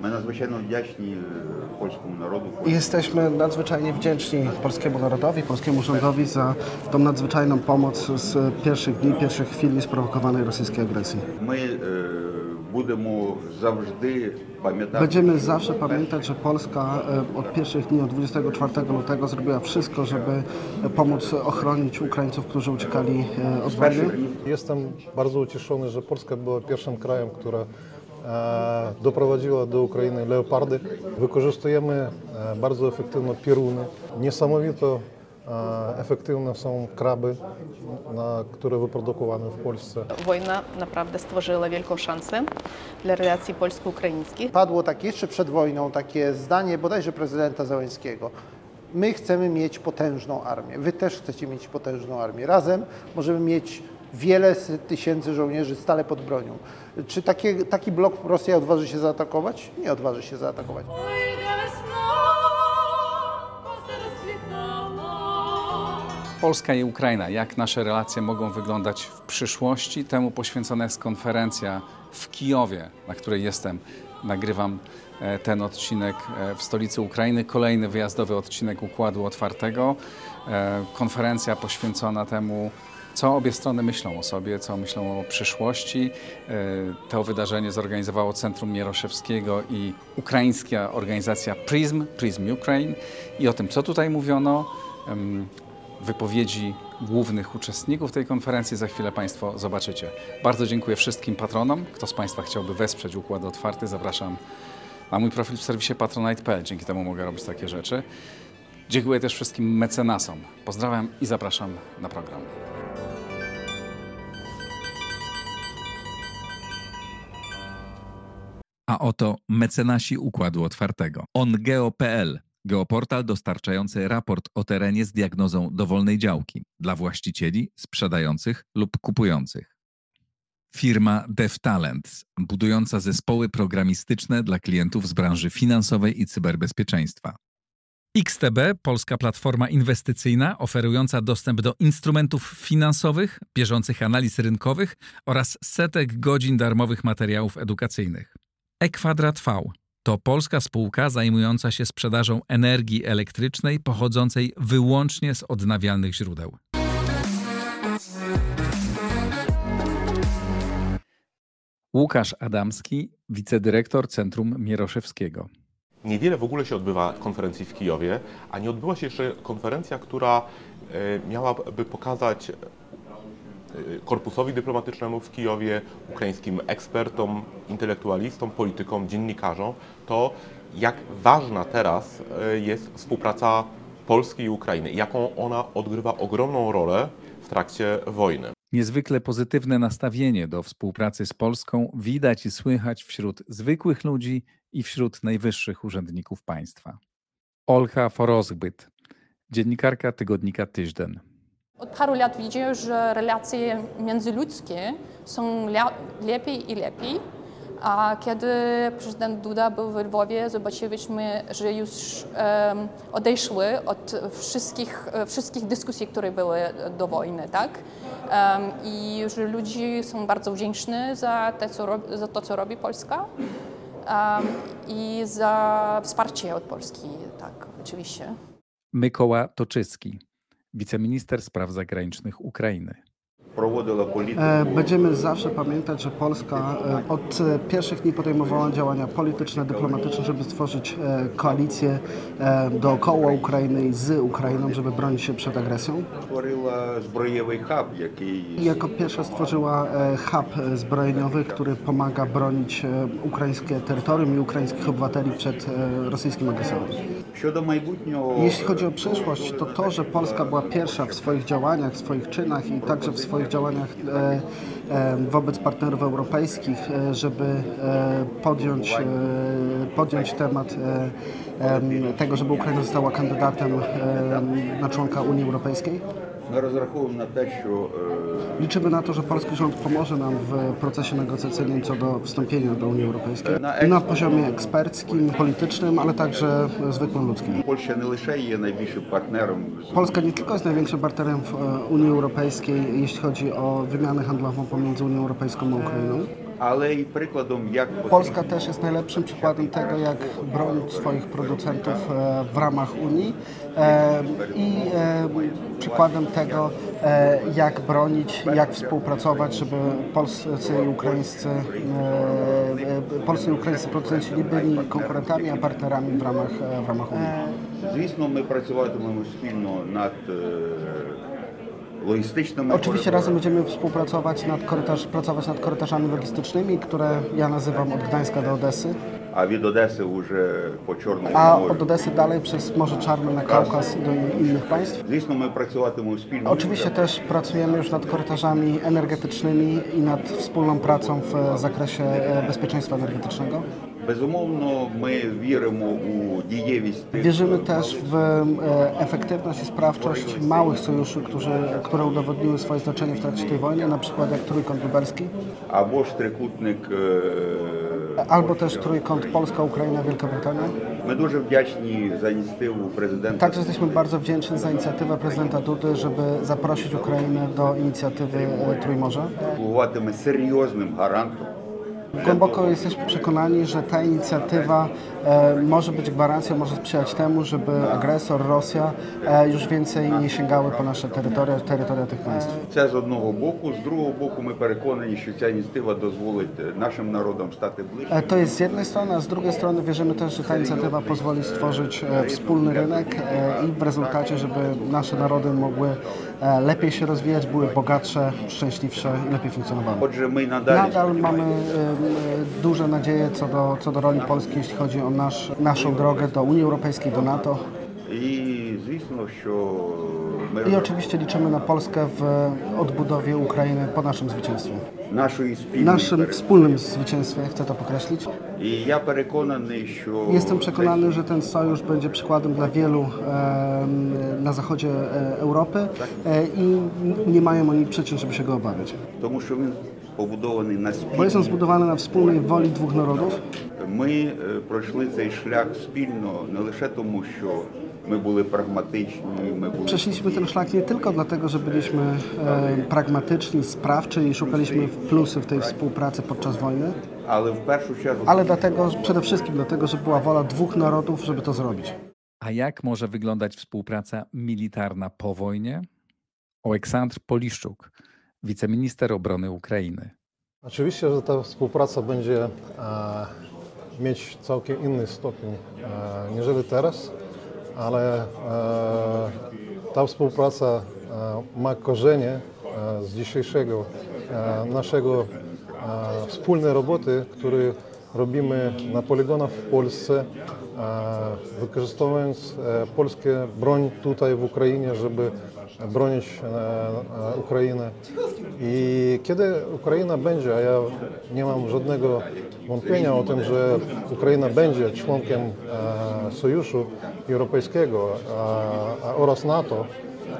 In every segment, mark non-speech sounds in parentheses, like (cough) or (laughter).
My nadzwyczajno wdzięczni e, polskiemu narodu. Jesteśmy nadzwyczajnie wdzięczni polskiemu narodowi, polskiemu rządowi za tą nadzwyczajną pomoc z pierwszych dni, pierwszych chwil niesprowokowanej rosyjskiej agresji. My e, будемо завжди пам'ятати. Będziemy zawsze pamiętać, że Polska e, od pierwszych dni, od 24 lutego zrobiła wszystko, żeby pomóc ochronić Ukraińców, którzy uciekali e, od з перших wojny. днів Jestem bardzo ucieszony, że Polska była pierwszym krajem, które e, doprowadziła do Ukrainy leopardy. Wykorzystujemy e, bardzo efektywno pieruny. Niesamowito e, efektywne są kraby, na, które wyprodukowane w Polsce. Wojna naprawdę stworzyła wielką szansę dla relacji polsko-ukraińskich. Padło tak jeszcze przed wojną takie zdanie bodajże prezydenta Załęckiego. My chcemy mieć potężną armię. Wy też chcecie mieć potężną armię. Razem możemy mieć wiele tysięcy żołnierzy stale pod bronią. Czy takie, taki blok Rosja odważy się zaatakować? Nie odważy się zaatakować. Polska i Ukraina. Jak nasze relacje mogą wyglądać w przyszłości? Temu poświęcona jest konferencja w Kijowie, na której jestem. Nagrywam e, ten odcinek e, w stolicy Ukrainy, kolejny wyjazdowy odcinek Układu Otwartego. E, Konferencja poświęcona temu, co obie strony myślą o sobie, co myślą o przyszłości. To wydarzenie zorganizowało Centrum Mieroszewskiego i ukraińska organizacja PRISM, PRISM Ukraine. I o tym, co tutaj mówiono, wypowiedzi głównych uczestników tej konferencji za chwilę Państwo zobaczycie. Bardzo dziękuję wszystkim patronom. Kto z Państwa chciałby wesprzeć Układ Otwarty, zapraszam na mój profil w serwisie patronite.pl. Dzięki temu mogę robić takie rzeczy. Dziękuję też wszystkim mecenasom. Pozdrawiam i zapraszam na program. A oto mecenasi Układu Otwartego. OnGeo.pl Geoportal dostarczający raport o terenie z diagnozą dowolnej działki dla właścicieli, sprzedających lub kupujących. Firma DevTalent, budująca zespoły programistyczne dla klientów z branży finansowej i cyberbezpieczeństwa. XTB, polska platforma inwestycyjna oferująca dostęp do instrumentów finansowych, bieżących analiz rynkowych oraz setek godzin darmowych materiałów edukacyjnych. E-Kwadrat V to polska spółka zajmująca się sprzedażą energii elektrycznej pochodzącej wyłącznie z odnawialnych źródeł. Łukasz Adamski, wicedyrektor Centrum Mieroszewskiego. Niewiele w ogóle się odbywa konferencji w Kijowie, a nie odbyła się jeszcze konferencja, która e, miałaby pokazać korpusowi dyplomatycznemu w Kijowie, ukraińskim ekspertom, intelektualistom, politykom, dziennikarzom, to jak ważna teraz e, jest współpraca Polski i Ukrainy, jaką ona odgrywa ogromną rolę w trakcie wojny. Niezwykle pozytywne nastawienie do współpracy z Polską widać i słychać wśród zwykłych ludzi i wśród najwyższych urzędników państwa. Olcha Forozbyt, dziennikarka tygodnika Tyżden. Od paru lat widzimy, że relacje międzyludzkie są lepiej i lepiej. A kiedy prezydent Duda był w Lwowie, zobaczyliśmy, że już em, odeszły od wszystkich, wszystkich dyskusji, które były do wojny, tak? Em, I że ludzie są bardzo wdzięczni za, te, co rob, za to, co robi Polska em, i za wsparcie od Polski, tak, oczywiście. Mykoła Toczycki, wiceminister spraw zagranicznych Ukrainy prowadziła politykę. E, będziemy zawsze pamiętać, że Polska e, od pierwszych dni podejmowała działania polityczne, dyplomatyczne, żeby stworzyć e, koalicję dookoła Ukrainy i z Ukrainą, żeby bronić się przed agresją. Stworzyła zbrojowy hub, jaki... Jako pierwsza stworzyła hub zbrojeniowy, który pomaga bronić ukraińskie terytorium i ukraińskich obywateli przed rosyjskim agresorem. Jeśli chodzi o przyszłość, to to, że Polska była pierwsza w swoich działaniach, w swoich czynach i także w swoich działaniach e, e, wobec partnerów europejskich, e, żeby podjąć, podjąć temat em, tego, żeby Ukraina została kandydatem na członka Unii Europejskiej. Ми розраховуємо на те, що е, Liczymy na to, że polski rząd pomoże nam w procesie negocjacyjnym co do wstąpienia do Unii Europejskiej. Na poziomie eksperckim, politycznym, ale także zwykłym ludzkim. Польща не лише є найбільшим партнером з Polska nie tylko jest największym partnerem w e, Unii Europejskiej, jeśli chodzi o wymianę handlową pomiędzy Unią Europejską a Ukrainą. але й прикладом, як потрібно Polska też jest najlepszym przykładem tego, jak bronić swoich producentów e, w ramach Unii e, i e, przykładem tego, e, jak bronić, jak współpracować, żeby polscy i ukraińscy, e, e, polscy i ukraińscy producenci nie byli konkurentami, a partnerami w ramach, e, w ramach Unii. Звісно, ми працюватимемо спільно над е, logistycznymi Oczywiście razem коридорами. będziemy współpracować nad korytarz, pracować nad korytarzami logistycznymi, które ja nazywam od Gdańska do Odesy, а від Одеси вже по Чорному a морю. od Odesy dalej przez Morze Czarne na Kaukaz i do innych państw. Звісно, ми працюватимемо спільно. Oczywiście też pracujemy już nad korytarzami energetycznymi i nad wspólną pracą w zakresie e, bezpieczeństwa energetycznego. Безумовно, ми віримо у дієвість тих Wierzymy też w e, efektywność i sprawczość małych sojuszy, którzy, które udowodniły swoje znaczenie w trakcie tej wojny, na przykład jak Trójkąt Lubelski, або ж трикутник. е, albo też trójkąt Polska, Ukraina, Wielka Brytania. My dużo wdzięczni za inicjatywę prezydenta. Także jesteśmy bardzo wdzięczni za inicjatywę prezydenta Dudy, żeby zaprosić Ukrainę do inicjatywy e, Trójmorza. Byłatym serioznym gwarantem. Głęboko jesteśmy przekonani, że ta inicjatywa może być gwarancją, może sprzyjać temu, żeby agresor, Rosja e, już więcej nie sięgały po nasze terytoria, terytoria tych państw. Це з одного боку. З другого боку, ми переконані, що ця ініціатива дозволить нашим народам стати ближче. E, To jest z jednej strony, a z drugiej strony wierzymy też, że ta inicjatywa pozwoli stworzyć e, wspólny rynek e, i w rezultacie, żeby nasze narody mogły e, lepiej się rozwijać, były bogatsze, szczęśliwsze i lepiej funkcjonowały. Отже, ми надалі Nadal mamy e, e, duże nadzieje co do, co do roli Polski, jeśli chodzi o nasz, naszą drogę do Unii Europejskiej, do NATO. I oczywiście liczymy na Polskę w odbudowie Ukrainy po naszym zwycięstwie. Naszym wspólnym zwycięstwie, chcę to podkreślić. Jestem przekonany, że ten sojusz będzie przykładem dla wielu na zachodzie e, Europy e, i nie mają oni przyczyn, żeby się go obawiać тому що він побудований на Bo jest on спільній. zbudowany na wspólnej woli dwóch narodów. Ми е, пройшли цей шлях спільно не лише тому, що ми були прагматичні, ми були Przeszliśmy ten szlak nie tylko dlatego, że byliśmy e, pragmatyczni, sprawczy i szukaliśmy plusy w tej współpracy podczas wojny, але в першу чергу ale dlatego, przede wszystkim dlatego, że była wola dwóch narodów, żeby to zrobić. A jak może wyglądać współpraca militarna po wojnie? Oleksandr Poliszczuk, wiceminister obrony Ukrainy. Oczywiście, że ta współpraca będzie e, mieć całkiem inny stopień e, niżeli teraz, ale e, ta współpraca e, ma korzenie e, z dzisiejszego e, naszego e, wspólnej roboty, które robimy na poligonach w Polsce, e, wykorzystując e, polskie broń tutaj w Ukrainie, żeby bronić Ukrainę. I kiedy Ukraina będzie, a ja nie mam żadnego wątpienia o tym, że Ukraina będzie członkiem e, Sojuszu Europejskiego oraz NATO,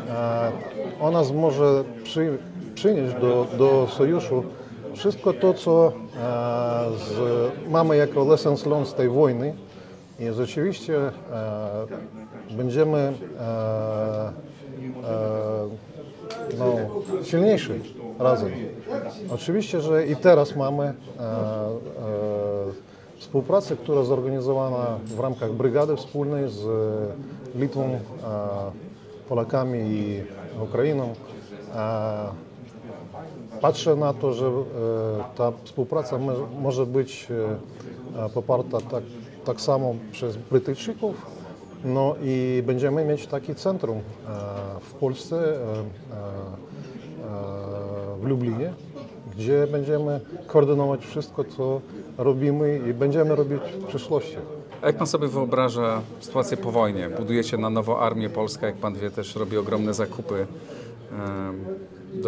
e, ona może przy, przynieść do, do Sojuszu wszystko to, co e, z, mamy jako lessons learned z tej wojny. I rzeczywiście będziemy no, silniejszy razem. Oczywiście, że i teraz mamy e, e, współpracę, która zorganizowana w ramach Brygady Wspólnej z Litwą, e, Polakami i Ukrainą. E, Patrzę na to, że e, ta współpraca mo- może być e, poparta tak, tak samo przez Brytyjczyków, no i będziemy mieć takie centrum e, w Polsce, e, e, w Lublinie, gdzie będziemy koordynować wszystko, co robimy i będziemy robić w przyszłości. A jak pan sobie wyobraża sytuację po wojnie? Budujecie na nowo armię polską, jak pan wie, też robi ogromne zakupy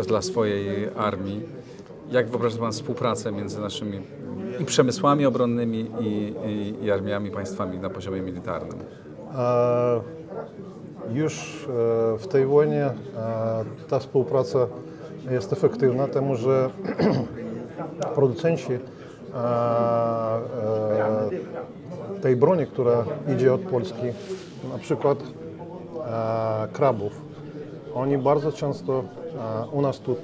dla swojej armii. Jak wyobraża pan współpracę między naszymi i przemysłami obronnymi i, i, i armiami państwami na poziomie militarnym? E, już e, w tej wojnie e, ta współpraca jest efektywna, temu że (clears throat) producenci tej broni, która idzie od Polski, na przykład krabów, oni bardzo często u nas tu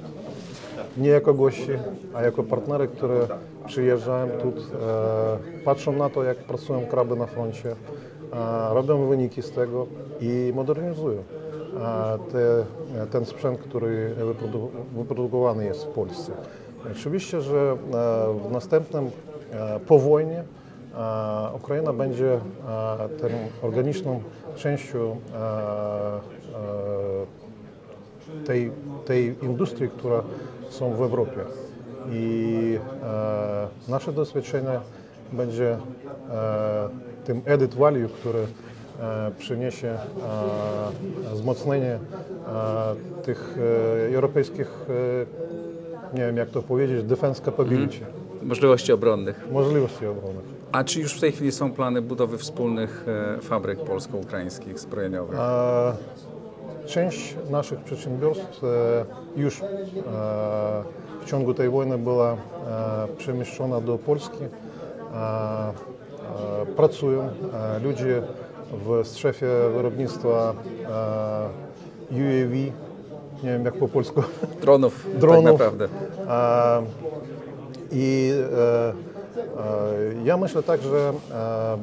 nie jako gości, a jako partnery, które przyjeżdżają tu, patrzą na to, jak pracują kraby na froncie, robią wyniki z tego i modernizują te, ten sprzęt, który wyprodu, wyprodukowany jest w Polsce. Oczywiście, że e, w następnym e, po wojnie e, Ukraina będzie tą organiczną częścią tej, tej industrii, która są w Europie. I nasze doświadczenie będzie e, tym added value, który e, przyniesie e, wzmocnienie tych europejskich, nie wiem jak to powiedzieć, defense capability, Możliwości obronnych. możliwości obrony. A czy już w tej chwili są plany budowy wspólnych fabryk polsko-ukraińskich zbrojeniowych? Część naszych przedsiębiorstw już w ciągu tej wojny była przemieszczona do Polski. E, e, Pracują e, ludzie w strefie wyrobnictwa UAV, nie wiem jak po polsku, Dronów, dronów. tak naprawdę. E, I ja myślę tak, że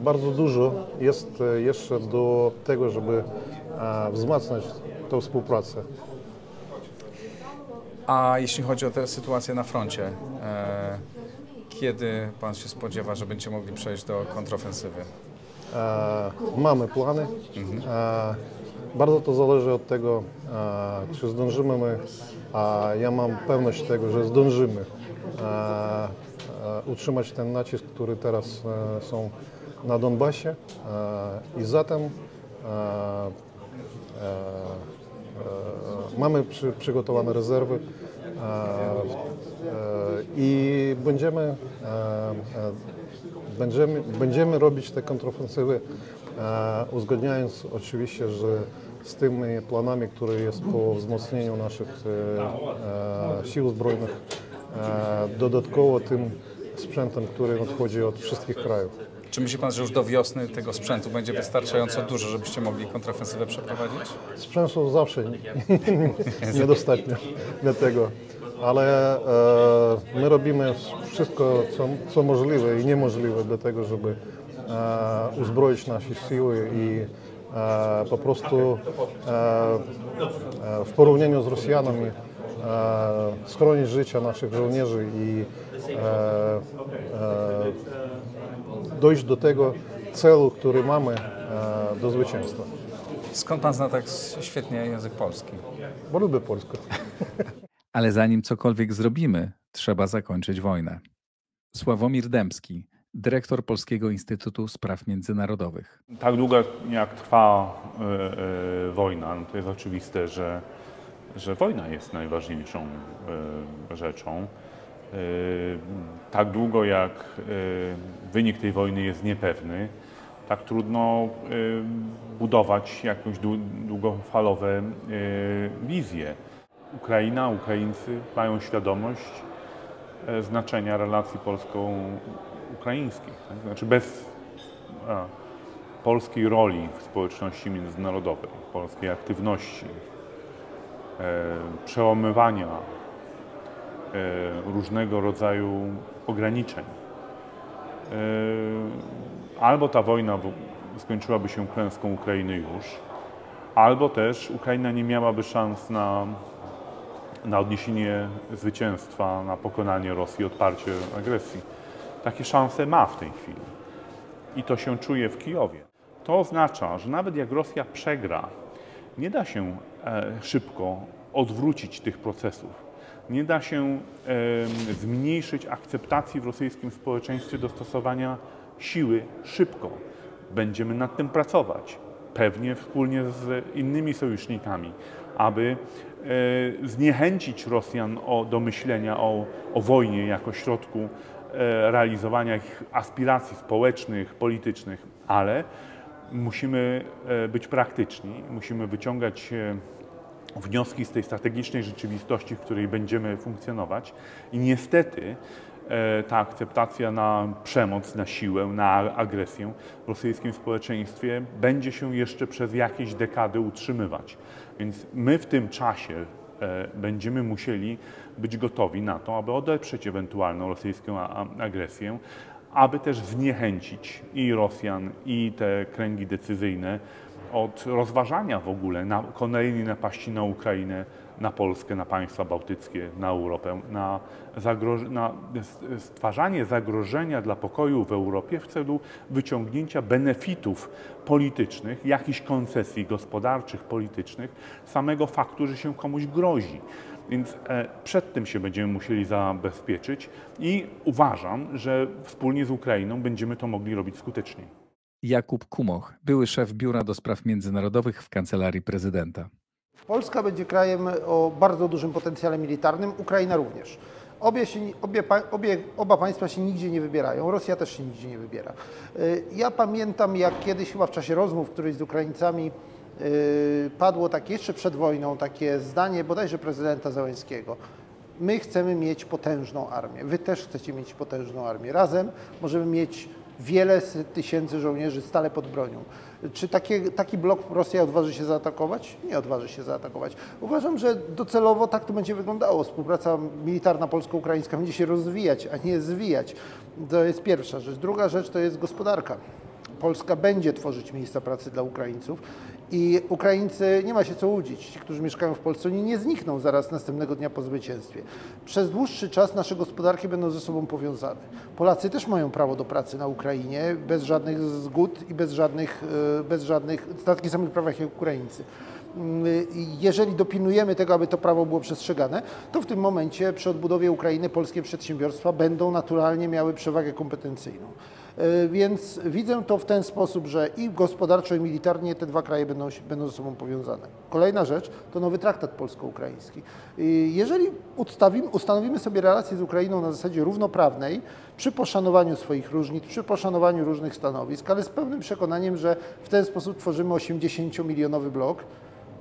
bardzo dużo jest jeszcze do tego, żeby wzmacniać tę współpracę. A jeśli chodzi o tę sytuację na froncie, kiedy pan się spodziewa, że będziecie mogli przejść do kontrofensywy? E, Mamy plany. E, Bardzo to zależy od tego, e, czy zdążymy my, a ja mam pewność tego, że zdążymy e, e, utrzymać ten nacisk, który teraz e, są na Donbasie e, i zatem e, e, e, mamy przy, przygotowane rezerwy i będziemy, e, e, będziemy, będziemy robić te kontrofensywy, e, uzgodniając oczywiście, że z tymi planami, które jest po wzmocnieniu naszych e, e, sił zbrojnych, e, dodatkowo tym sprzętem, który nadchodzi od wszystkich krajów. Czy myśli pan, że już do wiosny tego sprzętu będzie wystarczająco dużo, żebyście mogli kontrofensywę przeprowadzić? Sprzętu zawsze (laughs) niedostatnio dla tego, ale e, my robimy wszystko, co, co możliwe i niemożliwe dla tego, żeby e, uzbroić nasze siły i e, po prostu e, e, w porównaniu z Rosjanami e, schronić życie naszych żołnierzy i e, e, dojść do tego celu, który mamy e, do zwycięstwa. Skąd pan zna tak świetnie język polski? Bo lubię Polskę. (laughs) Ale zanim cokolwiek zrobimy, trzeba zakończyć wojnę. Sławomir Dębski, dyrektor Polskiego Instytutu Spraw Międzynarodowych. Tak długo jak trwa e, e, wojna, no to jest oczywiste, że, że wojna jest najważniejszą e, rzeczą. E, tak długo jak e, wynik tej wojny jest niepewny, tak trudno e, budować jakąś dłu- długofalowe wizje. Ukraina, Ukraińcy mają świadomość e, znaczenia relacji polsko-ukraińskich. Tak? Znaczy bez a, polskiej roli w społeczności międzynarodowej, polskiej aktywności, e, przełamywania różnego rodzaju ograniczeń. E, albo ta wojna skończyłaby się klęską Ukrainy już, albo też Ukraina nie miałaby szans na, na odniesienie zwycięstwa, na pokonanie Rosji, odparcie agresji. Takie szanse ma w tej chwili i to się czuje w Kijowie. To oznacza, że nawet jak Rosja przegra, nie da się e, szybko odwrócić tych procesów. Nie da się zmniejszyć akceptacji w rosyjskim społeczeństwie do stosowania siły szybko. Będziemy nad tym pracować, pewnie wspólnie z innymi sojusznikami, aby e, zniechęcić Rosjan o, do myślenia o, o wojnie jako środku e, realizowania ich aspiracji społecznych, politycznych, ale musimy e, być praktyczni, musimy wyciągać wnioski z tej strategicznej rzeczywistości, w której będziemy funkcjonować. I niestety e, ta akceptacja na przemoc, na siłę, na agresję w rosyjskim społeczeństwie będzie się jeszcze przez jakieś dekady utrzymywać. Więc my w tym czasie e, będziemy musieli być gotowi na to, aby odeprzeć ewentualną rosyjską agresję, aby też zniechęcić i Rosjan, i te kręgi decyzyjne od rozważania w ogóle na kolejnej napaści na Ukrainę, na Polskę, na państwa bałtyckie, na Europę, na, zagroż- na stwarzanie zagrożenia dla pokoju w Europie w celu wyciągnięcia benefitów politycznych, jakichś koncesji gospodarczych, politycznych, samego faktu, że się komuś grozi. Więc e, przed tym się będziemy musieli zabezpieczyć i uważam, że wspólnie z Ukrainą będziemy to mogli robić skuteczniej. Jakub Kumoch, były szef Biura do Spraw Międzynarodowych w Kancelarii Prezydenta. Polska będzie krajem o bardzo dużym potencjale militarnym, Ukraina również. Obie się, obie, obie, oba państwa się nigdzie nie wybierają, Rosja też się nigdzie nie wybiera. Y, Ja pamiętam, jak kiedyś chyba w czasie rozmów któryś z Ukraińcami y, padło takie jeszcze przed wojną takie zdanie bodajże prezydenta Załęskiego. My chcemy mieć potężną armię, wy też chcecie mieć potężną armię. Razem możemy mieć wiele tysięcy żołnierzy stale pod bronią. Czy takie, taki blok Rosja odważy się zaatakować? Nie odważy się zaatakować. Uważam, że docelowo tak to będzie wyglądało. Współpraca militarna polsko-ukraińska będzie się rozwijać, a nie zwijać. To jest pierwsza rzecz. Druga rzecz to jest gospodarka. Polska będzie tworzyć miejsca pracy dla Ukraińców i Ukraińcy, nie ma się co łudzić, ci, którzy mieszkają w Polsce, oni nie znikną zaraz następnego dnia po zwycięstwie. Przez dłuższy czas nasze gospodarki będą ze sobą powiązane. Polacy też mają prawo do pracy na Ukrainie bez żadnych zgód i bez żadnych, e, bez żadnych na takich samych prawach jak Ukraińcy. Mm, Jeżeli dopilnujemy tego, aby to prawo było przestrzegane, to w tym momencie przy odbudowie Ukrainy polskie przedsiębiorstwa będą naturalnie miały przewagę kompetencyjną. E, Więc widzę to w ten sposób, że i gospodarczo, i militarnie te dwa kraje będą, będą ze sobą powiązane. Kolejna rzecz to nowy traktat polsko-ukraiński. I Jeżeli ustawimy, ustanowimy sobie relacje z Ukrainą na zasadzie równoprawnej, przy poszanowaniu swoich różnic, przy poszanowaniu różnych stanowisk, ale z pełnym przekonaniem, że w ten sposób tworzymy 80-milionowy blok,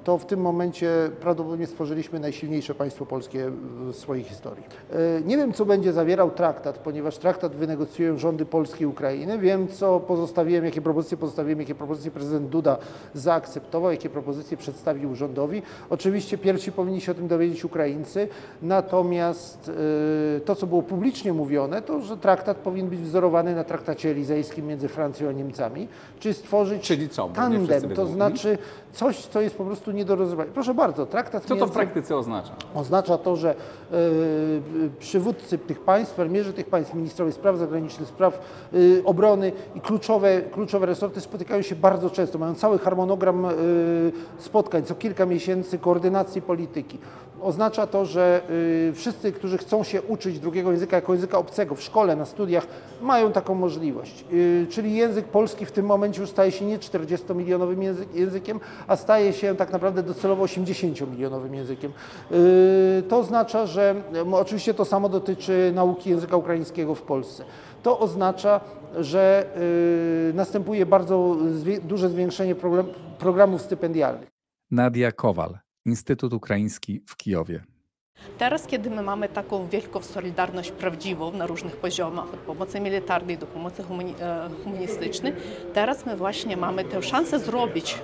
to w tym momencie prawdopodobnie stworzyliśmy najsilniejsze państwo polskie w swojej historii. E, Nie wiem, co będzie zawierał traktat, ponieważ traktat wynegocjują rządy Polski i Ukrainy. Wiem, co pozostawiłem, jakie propozycje pozostawiłem, jakie propozycje prezydent Duda zaakceptował, jakie propozycje przedstawił rządowi. Oczywiście pierwsi powinni się o tym dowiedzieć Ukraińcy, natomiast e, to, co było publicznie mówione, to, że traktat powinien być wzorowany na traktacie elizejskim między Francją a Niemcami, czyli stworzyć Czyli co, tandem, to znaczy coś, co jest po prostu nie do rozwiązania. Proszę bardzo, traktat Co to w praktyce oznacza? Oznacza to, że e, przywódcy tych państw, premierzy tych państw, ministrowie spraw zagranicznych, spraw e, obrony i kluczowe, kluczowe resorty spotykają się bardzo często. Mają cały harmonogram e, spotkań co kilka miesięcy, koordynacji polityki. Oznacza to, że e, wszyscy, którzy chcą się uczyć drugiego języka jako języka obcego w szkole, na studiach, mają taką możliwość. E, Czyli język polski w tym momencie już staje się nie 40-milionowym język- językiem, a staje się tak naprawdę docelowo 80-milionowym językiem. Yy, To oznacza, że oczywiście to samo dotyczy nauki języka ukraińskiego w Polsce. To oznacza, że yy, następuje bardzo duże zwiększenie problem, programów stypendialnych. Nadia Kowal, Instytut Ukraiński w Kijowie. Teraz, kiedy my mamy taką wielką solidarność prawdziwą na różnych poziomach, od pomocy militarnej do pomocy e, humanistycznej, teraz my właśnie mamy tę szansę zrobić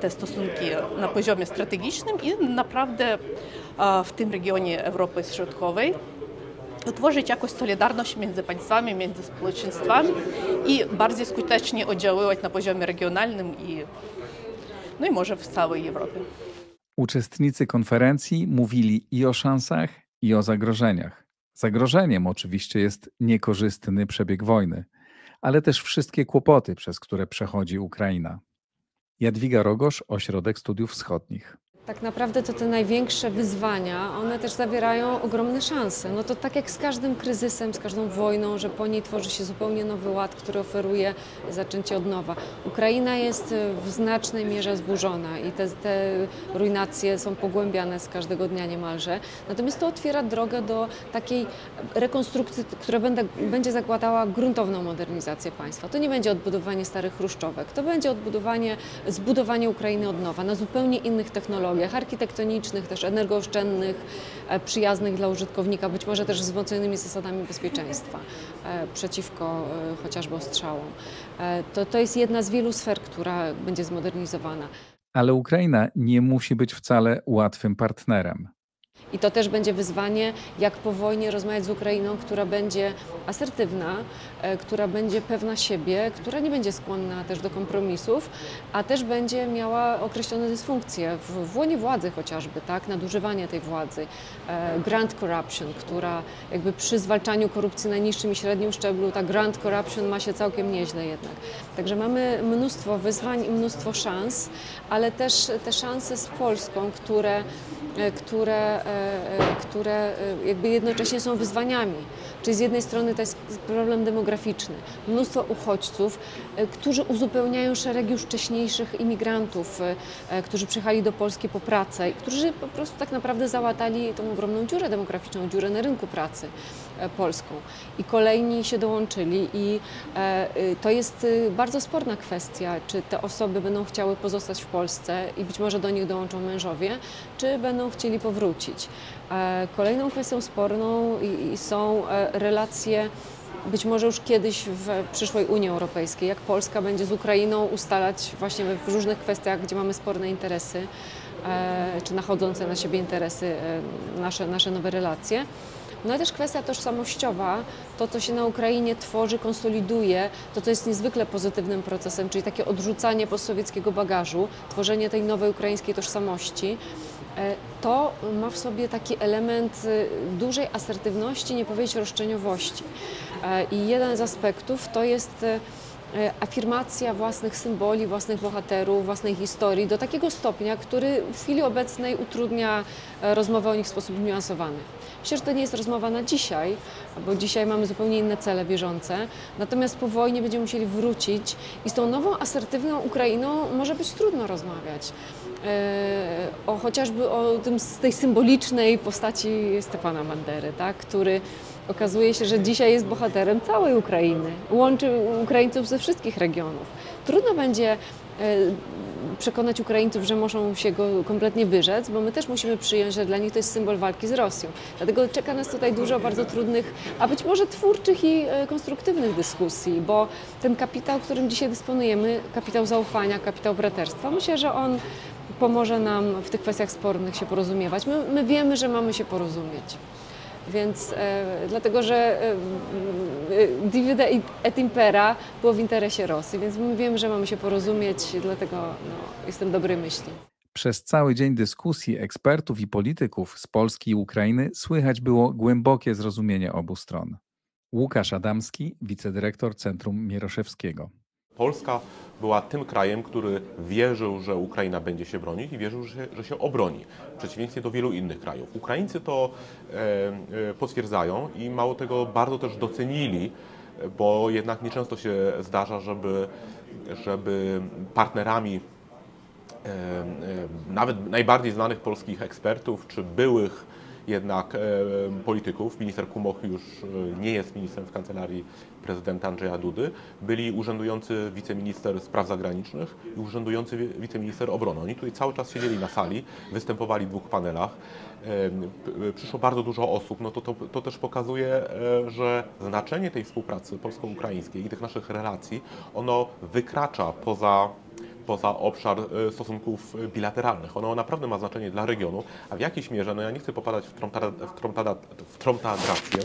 te stosunki na poziomie strategicznym i naprawdę e, w tym regionie Europy Środkowej utworzyć jakąś solidarność między państwami, między społeczeństwami i bardziej skutecznie oddziaływać na poziomie regionalnym i, no i może w całej Europie. Uczestnicy konferencji mówili i o szansach, i o zagrożeniach. Zagrożeniem oczywiście jest niekorzystny przebieg wojny, ale też wszystkie kłopoty, przez które przechodzi Ukraina. Jadwiga Rogosz, Ośrodek Studiów Wschodnich. Tak naprawdę to te największe wyzwania, one też zawierają ogromne szanse. No to tak jak z każdym kryzysem, z każdą wojną, że po niej tworzy się zupełnie nowy ład, który oferuje zaczęcie od nowa. Ukraina jest e, w znacznej mierze zburzona i te, te rujnacje są pogłębiane z każdego dnia niemalże. Natomiast to otwiera drogę do takiej rekonstrukcji, która będę, będzie zakładała gruntowną modernizację państwa. To nie będzie odbudowanie starych chruszczówek, to będzie odbudowanie, zbudowanie Ukrainy od nowa na zupełnie innych technologiach architektonicznych, też energooszczędnych, e, przyjaznych dla użytkownika, być może też wzmocnionymi zasadami bezpieczeństwa e, przeciwko e, chociażby ostrzałom. To, to jest jedna z wielu sfer, która będzie zmodernizowana. Ale Ukraina nie musi być wcale łatwym partnerem. I to też będzie wyzwanie, jak po wojnie rozmawiać z Ukrainą, która będzie asertywna, e, która będzie pewna siebie, która nie będzie skłonna też do kompromisów, a też będzie miała określone dysfunkcje w, w łonie władzy chociażby, tak, nadużywanie tej władzy, e, grant corruption, która jakby przy zwalczaniu korupcji na niższym i średnim szczeblu, ta grant corruption ma się całkiem nieźle jednak. Także mamy mnóstwo wyzwań i mnóstwo szans, ale też te szanse z Polską, które e, które, które e, jakby jednocześnie są wyzwaniami. Czyli z jednej strony to jest problem demograficzny, mnóstwo uchodźców, e, którzy uzupełniają szereg już wcześniejszych imigrantów, e, e, którzy przyjechali do Polski po pracę i którzy po prostu tak naprawdę załatali tą ogromną dziurę demograficzną, dziurę na rynku pracy e, polską. I kolejni się dołączyli i e, y, to jest y, bardzo sporna kwestia, czy te osoby będą chciały pozostać w Polsce i być może do nich dołączą mężowie, czy będą chcieli powrócić. E, Kolejną kwestią sporną i- i są e, relacje być może już kiedyś w przyszłej Unii Europejskiej, jak Polska będzie z Ukrainą ustalać właśnie w różnych kwestiach, gdzie mamy sporne interesy, e, czy nachodzące na siebie interesy, nasze, nasze nowe relacje. No ale też kwestia tożsamościowa, to co się na Ukrainie tworzy, konsoliduje, to co jest niezwykle pozytywnym procesem, czyli takie odrzucanie postsowieckiego bagażu, tworzenie tej nowej ukraińskiej tożsamości, to ma w sobie taki element e, dużej asertywności, nie powiedzieć roszczeniowości. E, I jeden z aspektów to jest e, e, afirmacja własnych symboli, własnych bohaterów, własnej historii do takiego stopnia, który w chwili obecnej utrudnia e, rozmowę o nich w sposób niuansowany. Myślę, że to nie jest rozmowa na dzisiaj, bo dzisiaj mamy zupełnie inne cele bieżące, natomiast po wojnie będziemy musieli wrócić i z tą nową, asertywną Ukrainą może być trudno rozmawiać. E, O, chociażby o tym, z tej symbolicznej postaci Stefana Bandery, tak, który okazuje się, że dzisiaj jest bohaterem całej Ukrainy. Łączy Ukraińców ze wszystkich regionów. Trudno będzie e, przekonać Ukraińców, że muszą się go kompletnie wyrzec, bo my też musimy przyjąć, że dla nich to jest symbol walki z Rosją. Dlatego czeka nas tutaj dużo bardzo trudnych, a być może twórczych i e, konstruktywnych dyskusji, bo ten kapitał, którym dzisiaj dysponujemy, kapitał zaufania, kapitał braterstwa, myślę, że on pomoże nam w tych kwestiach spornych się porozumiewać. My, my wiemy, że mamy się porozumieć. Więc e, dlatego, że e, e, divide et impera było w interesie Rosji, więc my wiemy, że mamy się porozumieć, dlatego no, jestem dobrej myśli. Przez cały dzień dyskusji ekspertów i polityków z Polski i Ukrainy słychać było głębokie zrozumienie obu stron. Łukasz Adamski, wicedyrektor Centrum Mieroszewskiego. Polska była tym krajem, który wierzył, że Ukraina będzie się bronić i wierzył, że się, że się obroni, w przeciwieństwie do wielu innych krajów. Ukraińcy to e, e, potwierdzają i mało tego bardzo też docenili, bo jednak nieczęsto się zdarza, żeby, żeby partnerami e, e, nawet najbardziej znanych polskich ekspertów, czy byłych jednak e, polityków, minister Kumoch już e, nie jest ministrem w kancelarii prezydenta Andrzeja Dudy, byli urzędujący wiceminister spraw zagranicznych i urzędujący wi- wiceminister obrony. Oni tutaj cały czas siedzieli na sali, występowali w dwóch panelach. E, Przyszło bardzo dużo osób, no to, to, to też pokazuje, że znaczenie tej współpracy polsko-ukraińskiej i tych naszych relacji, ono wykracza poza poza obszar e, stosunków bilateralnych. Ono naprawdę ma znaczenie dla regionu, a w jakiejś mierze, no ja nie chcę popadać w, tromtada, w, tromtadrację,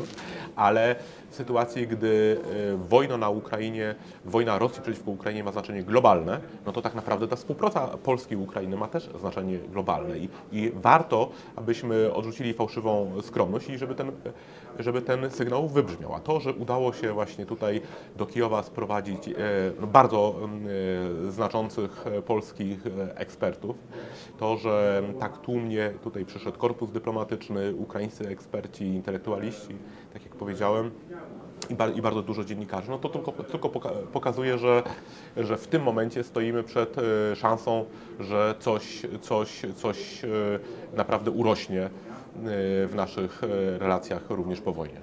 ale sytuacji, gdy e, wojna na Ukrainie, wojna Rosji przeciwko Ukrainie ma znaczenie globalne, no to tak naprawdę ta współpraca Polski i Ukrainy ma też znaczenie globalne i, i warto, abyśmy odrzucili fałszywą skromność i żeby ten, żeby ten sygnał wybrzmiał. A to, że udało się właśnie tutaj do Kijowa sprowadzić e, no, bardzo e, znaczących polskich ekspertów, to, że tak tłumnie tutaj przyszedł korpus dyplomatyczny, ukraińscy eksperci, intelektualiści, tak jak powiedziałem, i, bar, i bardzo dużo dziennikarzy, no to tylko, tylko poka pokazuje, że, że w tym momencie stoimy przed y, szansą, że coś, coś, coś y, naprawdę urośnie y, w naszych relacjach również po wojnie.